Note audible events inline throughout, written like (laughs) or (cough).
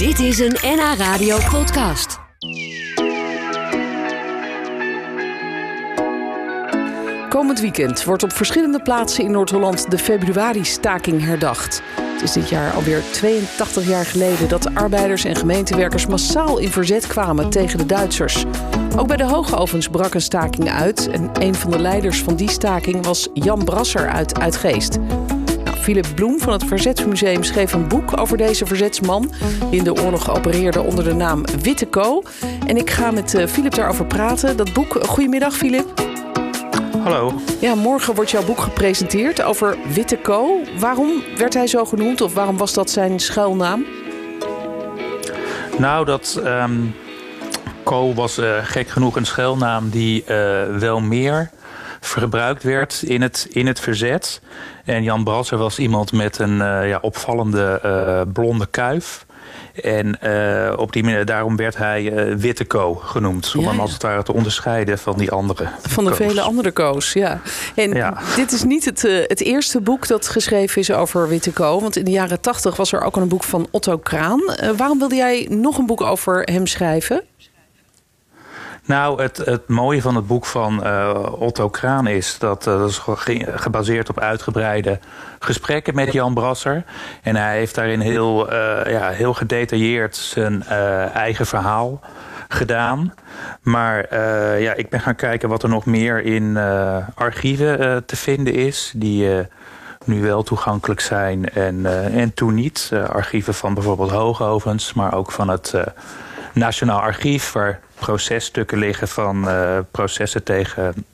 Dit is een NH Radio podcast. Komend weekend wordt op verschillende plaatsen in Noord-Holland de februari-staking herdacht. Het is dit jaar alweer 82 jaar geleden dat de arbeiders en gemeentewerkers massaal in verzet kwamen tegen de Duitsers. Ook bij de hoogovens brak een staking uit en een van de leiders van die staking was Jan Brasser uit Uitgeest. Philip Bloem van het Verzetsmuseum schreef een boek over deze verzetsman. Die in de oorlog opereerde onder de naam Witte Co. En ik ga met uh, Philip daarover praten. Dat boek, goedemiddag Philip. Hallo. Ja, morgen wordt jouw boek gepresenteerd over Witte Co. Waarom werd hij zo genoemd of waarom was dat zijn schuilnaam? Nou, dat um, Co was uh, gek genoeg een schuilnaam die uh, wel meer gebruikt werd in het, in het verzet. En Jan Brasser was iemand met een uh, ja, opvallende blonde kuif. En uh, op die manier, daarom werd hij uh, Witte Co genoemd. Om ja, hem als het ware te onderscheiden van die andere. Van de vele andere Co's, ja. En Ja. dit is niet het, uh, het eerste boek dat geschreven is over Witte Co. Want in de jaren tachtig was er ook al een boek van Otto Kraan. waarom wilde jij nog een boek over hem schrijven? Nou, het, het mooie van het boek van uh, Otto Kraan is dat uh, dat is ge gebaseerd op uitgebreide gesprekken met Jan Brasser. En hij heeft daarin heel, uh, ja, heel gedetailleerd zijn eigen verhaal gedaan. Maar ja, ik ben gaan kijken wat er nog meer in archieven te vinden is. Die nu wel toegankelijk zijn en, en toen niet. archieven van bijvoorbeeld Hoogovens, maar ook van het Nationaal Archief... waar processtukken liggen van uh, processen tegen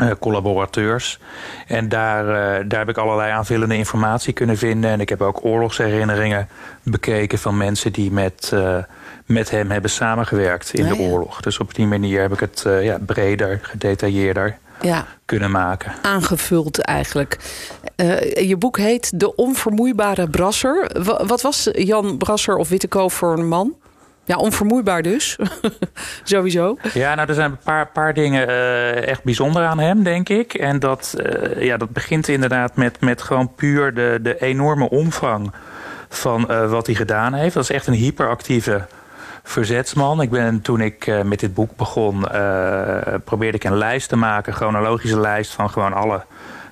uh, collaborateurs. En daar, uh, daar heb ik allerlei aanvullende informatie kunnen vinden. En ik heb ook oorlogsherinneringen bekeken van mensen die met, met hem hebben samengewerkt in Ja, de oorlog. Dus op die manier heb ik het ja, breder, gedetailleerder Ja, kunnen maken. aangevuld eigenlijk. Je boek heet De Onvermoeibare Brasser. Wa- wat was Jan Brasser of Witte Co voor een man? Ja, onvermoeibaar dus. (laughs) Sowieso. Ja, nou, er zijn een paar, paar dingen uh, echt bijzonder aan hem, denk ik. En dat, uh, ja, dat begint inderdaad met, met gewoon puur de, de enorme omvang van uh, wat hij gedaan heeft. Dat is echt een hyperactieve verzetsman. Ik ben, toen ik met dit boek begon, probeerde ik een lijst te maken. Een chronologische lijst van gewoon alle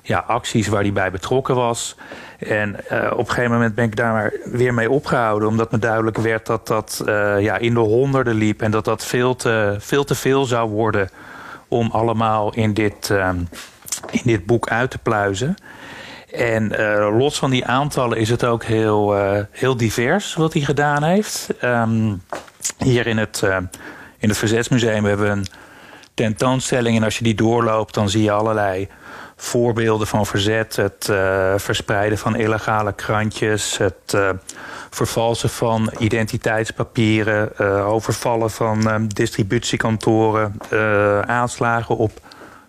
ja, acties waar hij bij betrokken was. En uh, op een gegeven moment ben ik daar maar weer mee opgehouden. Omdat me duidelijk werd dat dat uh, ja, in de honderden liep. En dat dat veel te, veel te veel zou worden om allemaal in dit, uh, in dit boek uit te pluizen. En uh, los van die aantallen is het ook heel, heel divers wat hij gedaan heeft. Um, hier in het, in het Verzetsmuseum hebben we een tentoonstelling. En als je die doorloopt, dan zie je allerlei voorbeelden van verzet. Het uh, verspreiden van illegale krantjes. Het uh, vervalsen van identiteitspapieren. Uh, overvallen van distributiekantoren. aanslagen op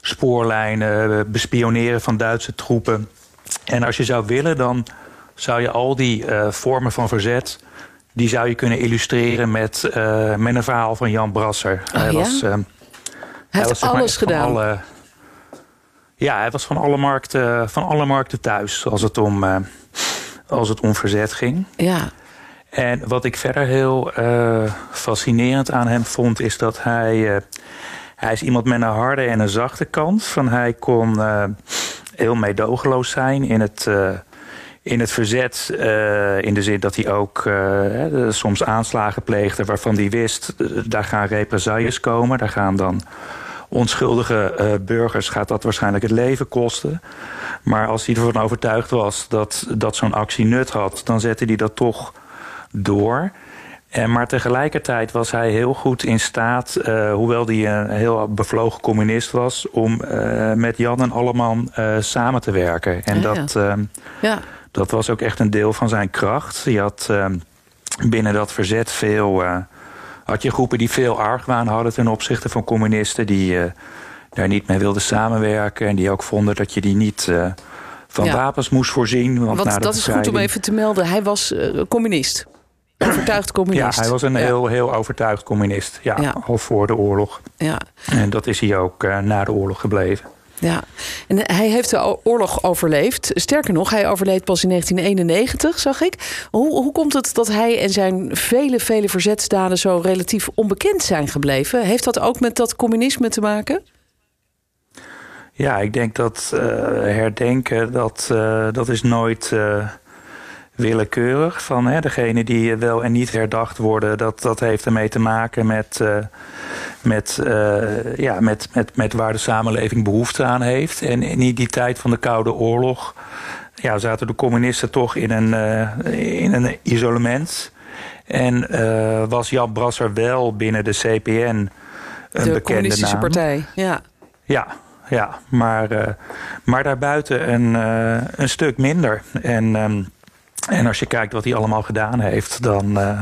spoorlijnen. bespioneren van Duitse troepen. En als je zou willen, dan zou je al die vormen van verzet... die zou je kunnen illustreren met, met een verhaal van Jan Brasser. Oh, hij ja? was, hij heeft was, zeg maar, alles gedaan. alle- ja, hij was van alle markten, van alle markten thuis als het om, uh, als het om verzet ging. Ja, En wat ik verder heel uh, fascinerend aan hem vond, is dat hij. Uh, hij is iemand met een harde en een zachte kant. Van hij kon heel meedogenloos zijn in het, in het verzet. Uh, in de zin dat hij ook uh, soms aanslagen pleegde waarvan hij wist... Uh, daar gaan represailles komen, daar gaan dan onschuldige uh, burgers gaat dat waarschijnlijk het leven kosten. Maar als hij ervan overtuigd was dat, dat zo'n actie nut had, dan zette hij dat toch door. En maar tegelijkertijd was hij heel goed in staat, uh, hoewel hij een heel bevlogen communist was, om uh, met Jan en Alleman uh, samen te werken. En Ja, ja. dat, uh, ja. dat was ook echt een deel van zijn kracht. Hij had uh, binnen dat verzet veel. Had je groepen die veel argwaan hadden ten opzichte van communisten, die uh, daar niet mee wilden samenwerken. En die ook vonden dat je die niet uh, van Ja. wapens moest voorzien. Want, Want dat is goed om even te melden. Hij was eh, communist. Overtuigd Ja, communist. hij was een Ja. heel, heel overtuigd communist. Ja, Ja. al voor de oorlog. Ja. En dat is hij ook uh, na de oorlog gebleven. Ja, en hij heeft de oorlog overleefd. Sterker nog, hij overleed pas in 1991, zag ik. Hoe, hoe komt het dat hij en zijn vele, vele verzetsdaden zo relatief onbekend zijn gebleven? Heeft dat ook met dat communisme te maken? Ja, ik denk dat uh, herdenken, dat, uh, dat is nooit uh, willekeurig. Van hè, degene die wel en niet herdacht worden, dat, dat heeft ermee te maken met, met, ja, met, met, met waar de samenleving behoefte aan heeft. En in die tijd van de Koude Oorlog ja, zaten de communisten toch in een, in een isolement. En was Jan Brasser wel binnen de CPN een de bekende communistische naam. partij, ja. Ja, ja, maar, maar daarbuiten een, een stuk minder. En, um, en als je kijkt wat hij allemaal gedaan heeft, dan, uh,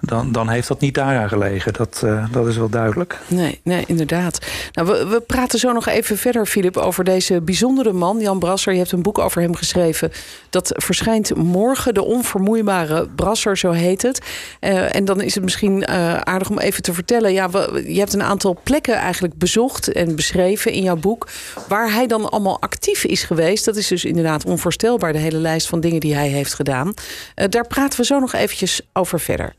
dan, dan heeft dat niet daaraan gelegen. Dat, uh, dat is wel duidelijk. Nee, nee inderdaad. Nou, we, we praten zo nog even verder, Filip, over deze bijzondere man, Jan Brasser. Je hebt een boek over hem geschreven. Dat verschijnt morgen, De Onvermoeibare Brasser, zo heet het. Uh, en dan is het misschien uh, aardig om even te vertellen. Ja, je hebt een aantal plekken eigenlijk bezocht en beschreven in jouw boek. Waar hij dan allemaal actief is geweest. Dat is dus inderdaad onvoorstelbaar, de hele lijst van dingen die hij heeft gedaan. daar praten we zo nog eventjes over verder.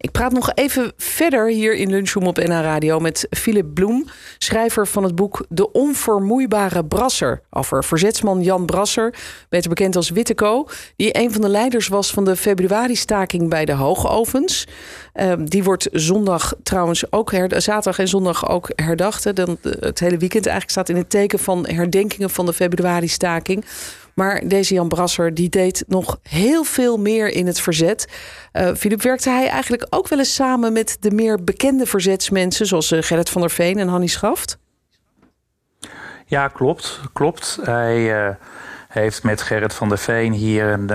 Ik praat nog even verder hier in Lunchroom op NH Radio met Philip Bloem, schrijver van het boek De Onvermoeibare Brasser. Over verzetsman Jan Brasser, beter bekend als Witteko, die een van de leiders was van de februari-staking bij de Hoogovens. Uh, die wordt zondag trouwens ook zaterdag en zondag ook herdacht. Dan, het hele weekend eigenlijk staat in het teken van herdenkingen van de februari-staking. Maar deze Jan Brasser die deed nog heel veel meer in het verzet. Uh, Philip, werkte hij eigenlijk ook wel eens samen met de meer bekende verzetsmensen... zoals uh, Gerrit van der Veen en Hannie Schaft? Ja, klopt. klopt. Hij uh, heeft met Gerrit van der Veen hier een,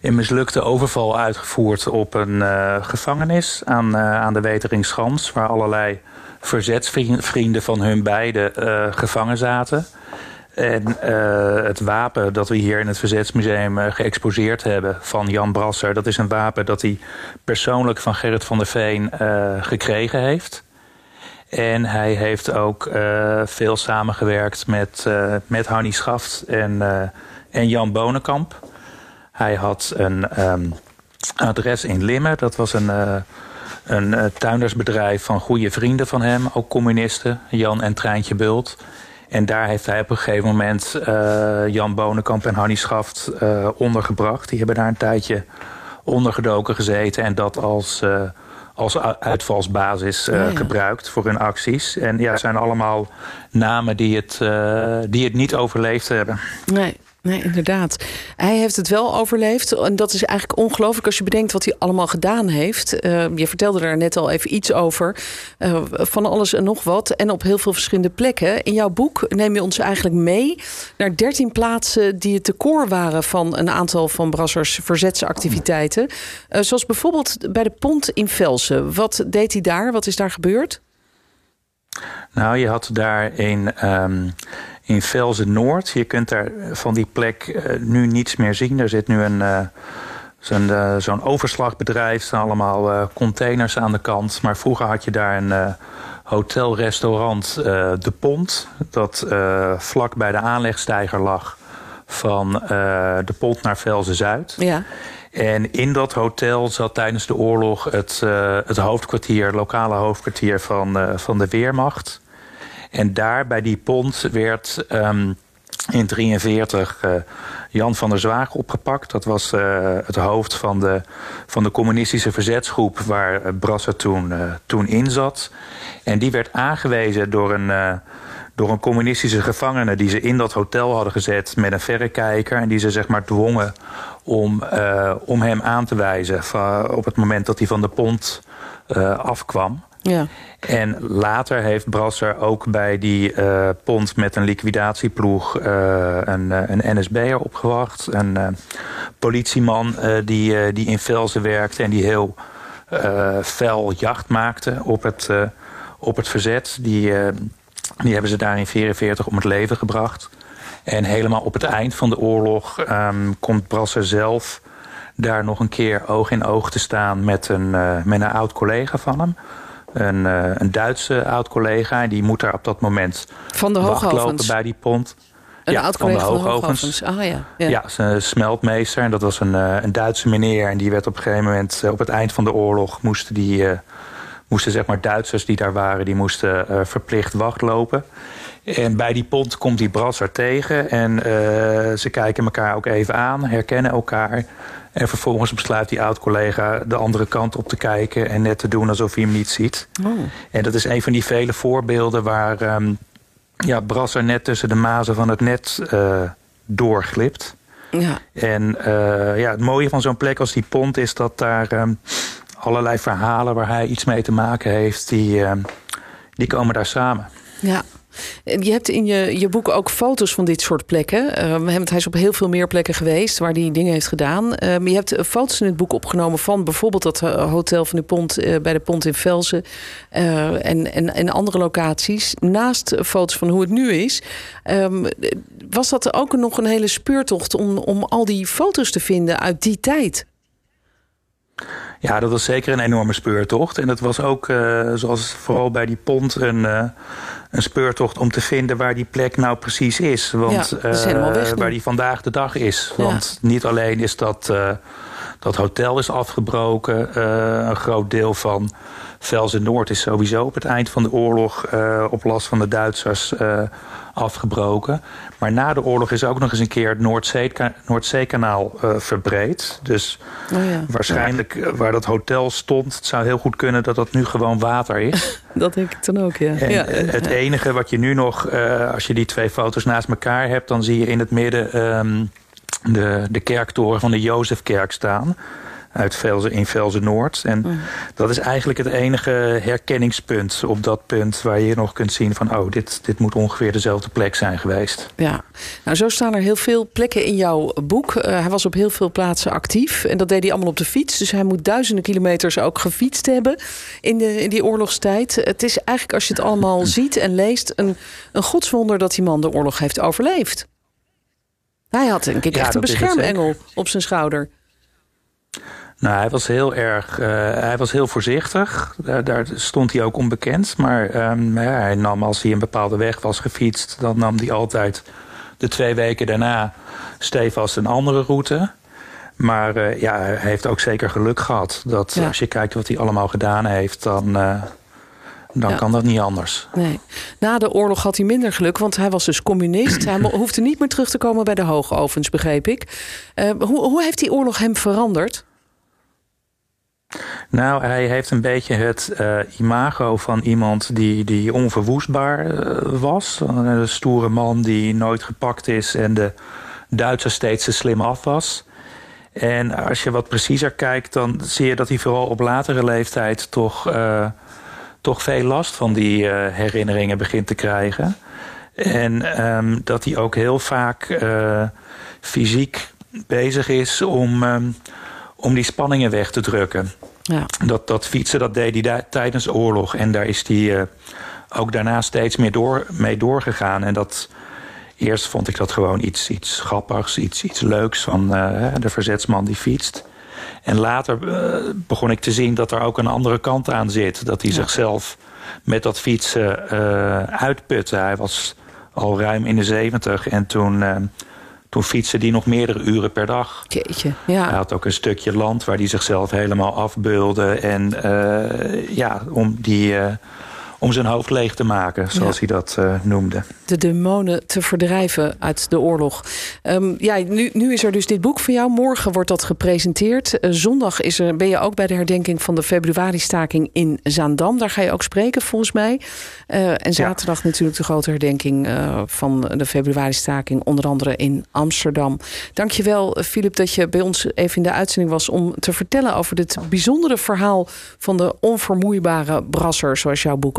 een mislukte overval uitgevoerd... op een gevangenis aan, aan de Weteringschans... waar allerlei verzetsvrienden van hun beiden gevangen zaten... En uh, het wapen dat we hier in het Verzetsmuseum uh, geëxposeerd hebben van Jan Brasser... dat is een wapen dat hij persoonlijk van Gerrit van der Veen uh, gekregen heeft. En hij heeft ook veel samengewerkt met, met Schaft en, en Jan Bonenkamp. Hij had een um, adres in Limmen. Dat was een, een tuindersbedrijf van goede vrienden van hem, ook communisten. Jan en Treintje Bult... En daar heeft hij op een gegeven moment uh, Jan Bonenkamp en Hannie Schaft uh, ondergebracht. Die hebben daar een tijdje ondergedoken gezeten en dat als, uh, als uitvalsbasis oh, ja. gebruikt voor hun acties. En ja, het zijn allemaal namen die het, die het niet overleefd hebben. Nee. Nee, inderdaad. Hij heeft het wel overleefd. En dat is eigenlijk ongelooflijk als je bedenkt wat hij allemaal gedaan heeft. Uh, je vertelde daar net al even iets over. Uh, van alles en nog wat. En op heel veel verschillende plekken. In jouw boek neem je ons eigenlijk mee naar dertien plaatsen die het decor waren van een aantal van Brassers verzetsactiviteiten. Uh, zoals bijvoorbeeld bij de Pont in Velsen. Wat deed hij daar? Wat is daar gebeurd? Nou, je had daar een. Um in Velzen Noord. Je kunt daar van die plek uh, nu niets meer zien. Er zit nu een, uh, zo'n uh, zo overslagbedrijf. Er staan allemaal containers aan de kant. Maar vroeger had je daar een hotelrestaurant De Pont. Dat vlak bij de aanlegstijger lag van de Pont naar Velzen Zuid. Ja. En in dat hotel zat tijdens de oorlog het, het hoofdkwartier, lokale hoofdkwartier van, van de Weermacht. En daar bij die pont werd um, in 43 uh, Jan van der Zwaag opgepakt. Dat was uh, het hoofd van de, van de communistische verzetsgroep waar uh, Brasser toen, toen in zat. En die werd aangewezen door een door een communistische gevangene die ze in dat hotel hadden gezet met een verrekijker. En die ze zeg maar dwongen om, om hem aan te wijzen op het moment dat hij van de pont afkwam. Ja. En later heeft Brasser ook bij die uh, pont met een liquidatieploeg uh, een, een NSB'er opgewacht. Een politieman die, die in Velzen werkte en die heel fel jacht maakte op het, op het verzet. Die, die hebben ze daar in 1944 om het leven gebracht. En helemaal op het eind van de oorlog um, komt Brasser zelf daar nog een keer oog in oog te staan met een, met een oud collega van hem een, een Duitse oud-collega. En die moet daar op dat moment van de lopen bij die pont. Een ja, van de hoogovens. Ah, ja. Ja. ja, smeltmeester. En dat was een, een Duitse meneer. En die werd op een gegeven moment, op het eind van de oorlog, moesten die moesten zeg maar Duitsers die daar waren, die moesten uh, verplicht wachtlopen. En bij die pont komt die brasser tegen en uh, ze kijken elkaar ook even aan, herkennen elkaar. En vervolgens besluit die oud-collega de andere kant op te kijken en net te doen alsof hij hem niet ziet. Oh. En dat is een van die vele voorbeelden waar um, ja, brasser net tussen de mazen van het net uh, doorglipt. Ja. En ja, het mooie van zo'n plek als die pont is dat daar um, allerlei verhalen waar hij iets mee te maken heeft, die, uh, die komen daar samen. Ja. Je hebt in je, je boek ook foto's van dit soort plekken. Uh, hij is op heel veel meer plekken geweest waar hij dingen heeft gedaan. Uh, maar je hebt foto's in het boek opgenomen van bijvoorbeeld dat hotel van de Pont bij de Pont in Velzen en, en, en andere locaties. Naast foto's van hoe het nu is. Um, was dat ook nog een hele speurtocht om, om al die foto's te vinden uit die tijd? Ja, dat was zeker een enorme speurtocht. En het was ook, uh, zoals vooral bij die pont, een, uh, een speurtocht om te vinden waar die plek nou precies is. Want ja, uh, waar die vandaag de dag is. Want niet alleen is dat, dat hotel is afgebroken, een groot deel van Velzen Noord is sowieso op het eind van de oorlog op last van de Duitsers afgebroken. Maar na de oorlog is ook nog eens een keer het Noordzeekanaal uh, verbreed. Dus oh ja. waarschijnlijk eh, waar dat hotel stond... het zou heel goed kunnen dat dat nu gewoon water is. (laughs) dat denk ik dan ook, ja. En ja, het enige wat je nu nog... Als je die twee foto's naast elkaar hebt... dan zie je in het midden um, de, de kerktoren van de Jozefkerk staan uit Velzen, in Velzen Noord. En mm. dat is eigenlijk het enige herkenningspunt op dat punt... waar je nog kunt zien van, oh, dit, dit moet ongeveer dezelfde plek zijn geweest. Ja, nou zo staan er heel veel plekken in jouw boek. Uh, hij was op heel veel plaatsen actief en dat deed hij allemaal op de fiets. Dus hij moet duizenden kilometers ook gefietst hebben in, de, in die oorlogstijd. Het is eigenlijk, als je het allemaal (clears throat) ziet en leest... een, een godswonder dat die man de oorlog heeft overleefd. Hij had een keer echt een beschermengel op zijn schouder. Nou, hij was heel erg, uh, hij was heel voorzichtig. Daar, daar stond hij ook onbekend. Maar um, ja, hij nam, als hij een bepaalde weg was gefietst... dan nam hij altijd de twee weken daarna stevast een andere route. Maar uh, ja, hij heeft ook zeker geluk gehad. Dat ja. als je kijkt wat hij allemaal gedaan heeft, dan... Uh, dan ja. kan dat niet anders. Nee. Na de oorlog had hij minder geluk, want hij was dus communist. hij hoefde niet meer terug te komen bij de hoogovens, begreep ik. Hoe, hoe heeft die oorlog hem veranderd? Nou, hij heeft een beetje het uh, imago van iemand die, die onverwoestbaar uh, was. Een stoere man die nooit gepakt is en de Duitsers steeds te slim af was. En als je wat preciezer kijkt, dan zie je dat hij vooral op latere leeftijd toch, uh, toch veel last van die herinneringen begint te krijgen. En um, dat hij ook heel vaak fysiek bezig is om, um, om die spanningen weg te drukken. Ja. Dat, dat fietsen, dat deed hij daar, tijdens de oorlog. En daar is hij uh, ook daarna steeds meer door, mee doorgegaan. En dat, eerst vond ik dat gewoon iets, iets grappigs, iets, iets leuks van uh, de verzetsman die fietst. En later uh, begon ik te zien dat er ook een andere kant aan zit. Dat hij ja. zichzelf met dat fietsen uitputte. Hij was al ruim in de zeventig en toen toen fietste hij nog meerdere uren per dag. Jeetje, ja. Hij had ook een stukje land waar hij zichzelf helemaal afbeulde. En uh, ja, om die... Om zijn hoofd leeg te maken, zoals ja. hij dat uh, noemde. De demonen te verdrijven uit de oorlog. Um, ja, nu, nu is er dus dit boek van jou. Morgen wordt dat gepresenteerd. Uh, zondag is er, ben je ook bij de herdenking van de februari-staking in Zaandam. Daar ga je ook spreken, volgens mij. Uh, en zaterdag ja. natuurlijk de grote herdenking van de februari-staking. Onder andere in Amsterdam. Dankjewel, Filip, dat je bij ons even in de uitzending was... om te vertellen over dit bijzondere verhaal... van de onvermoeibare brasser, zoals jouw boek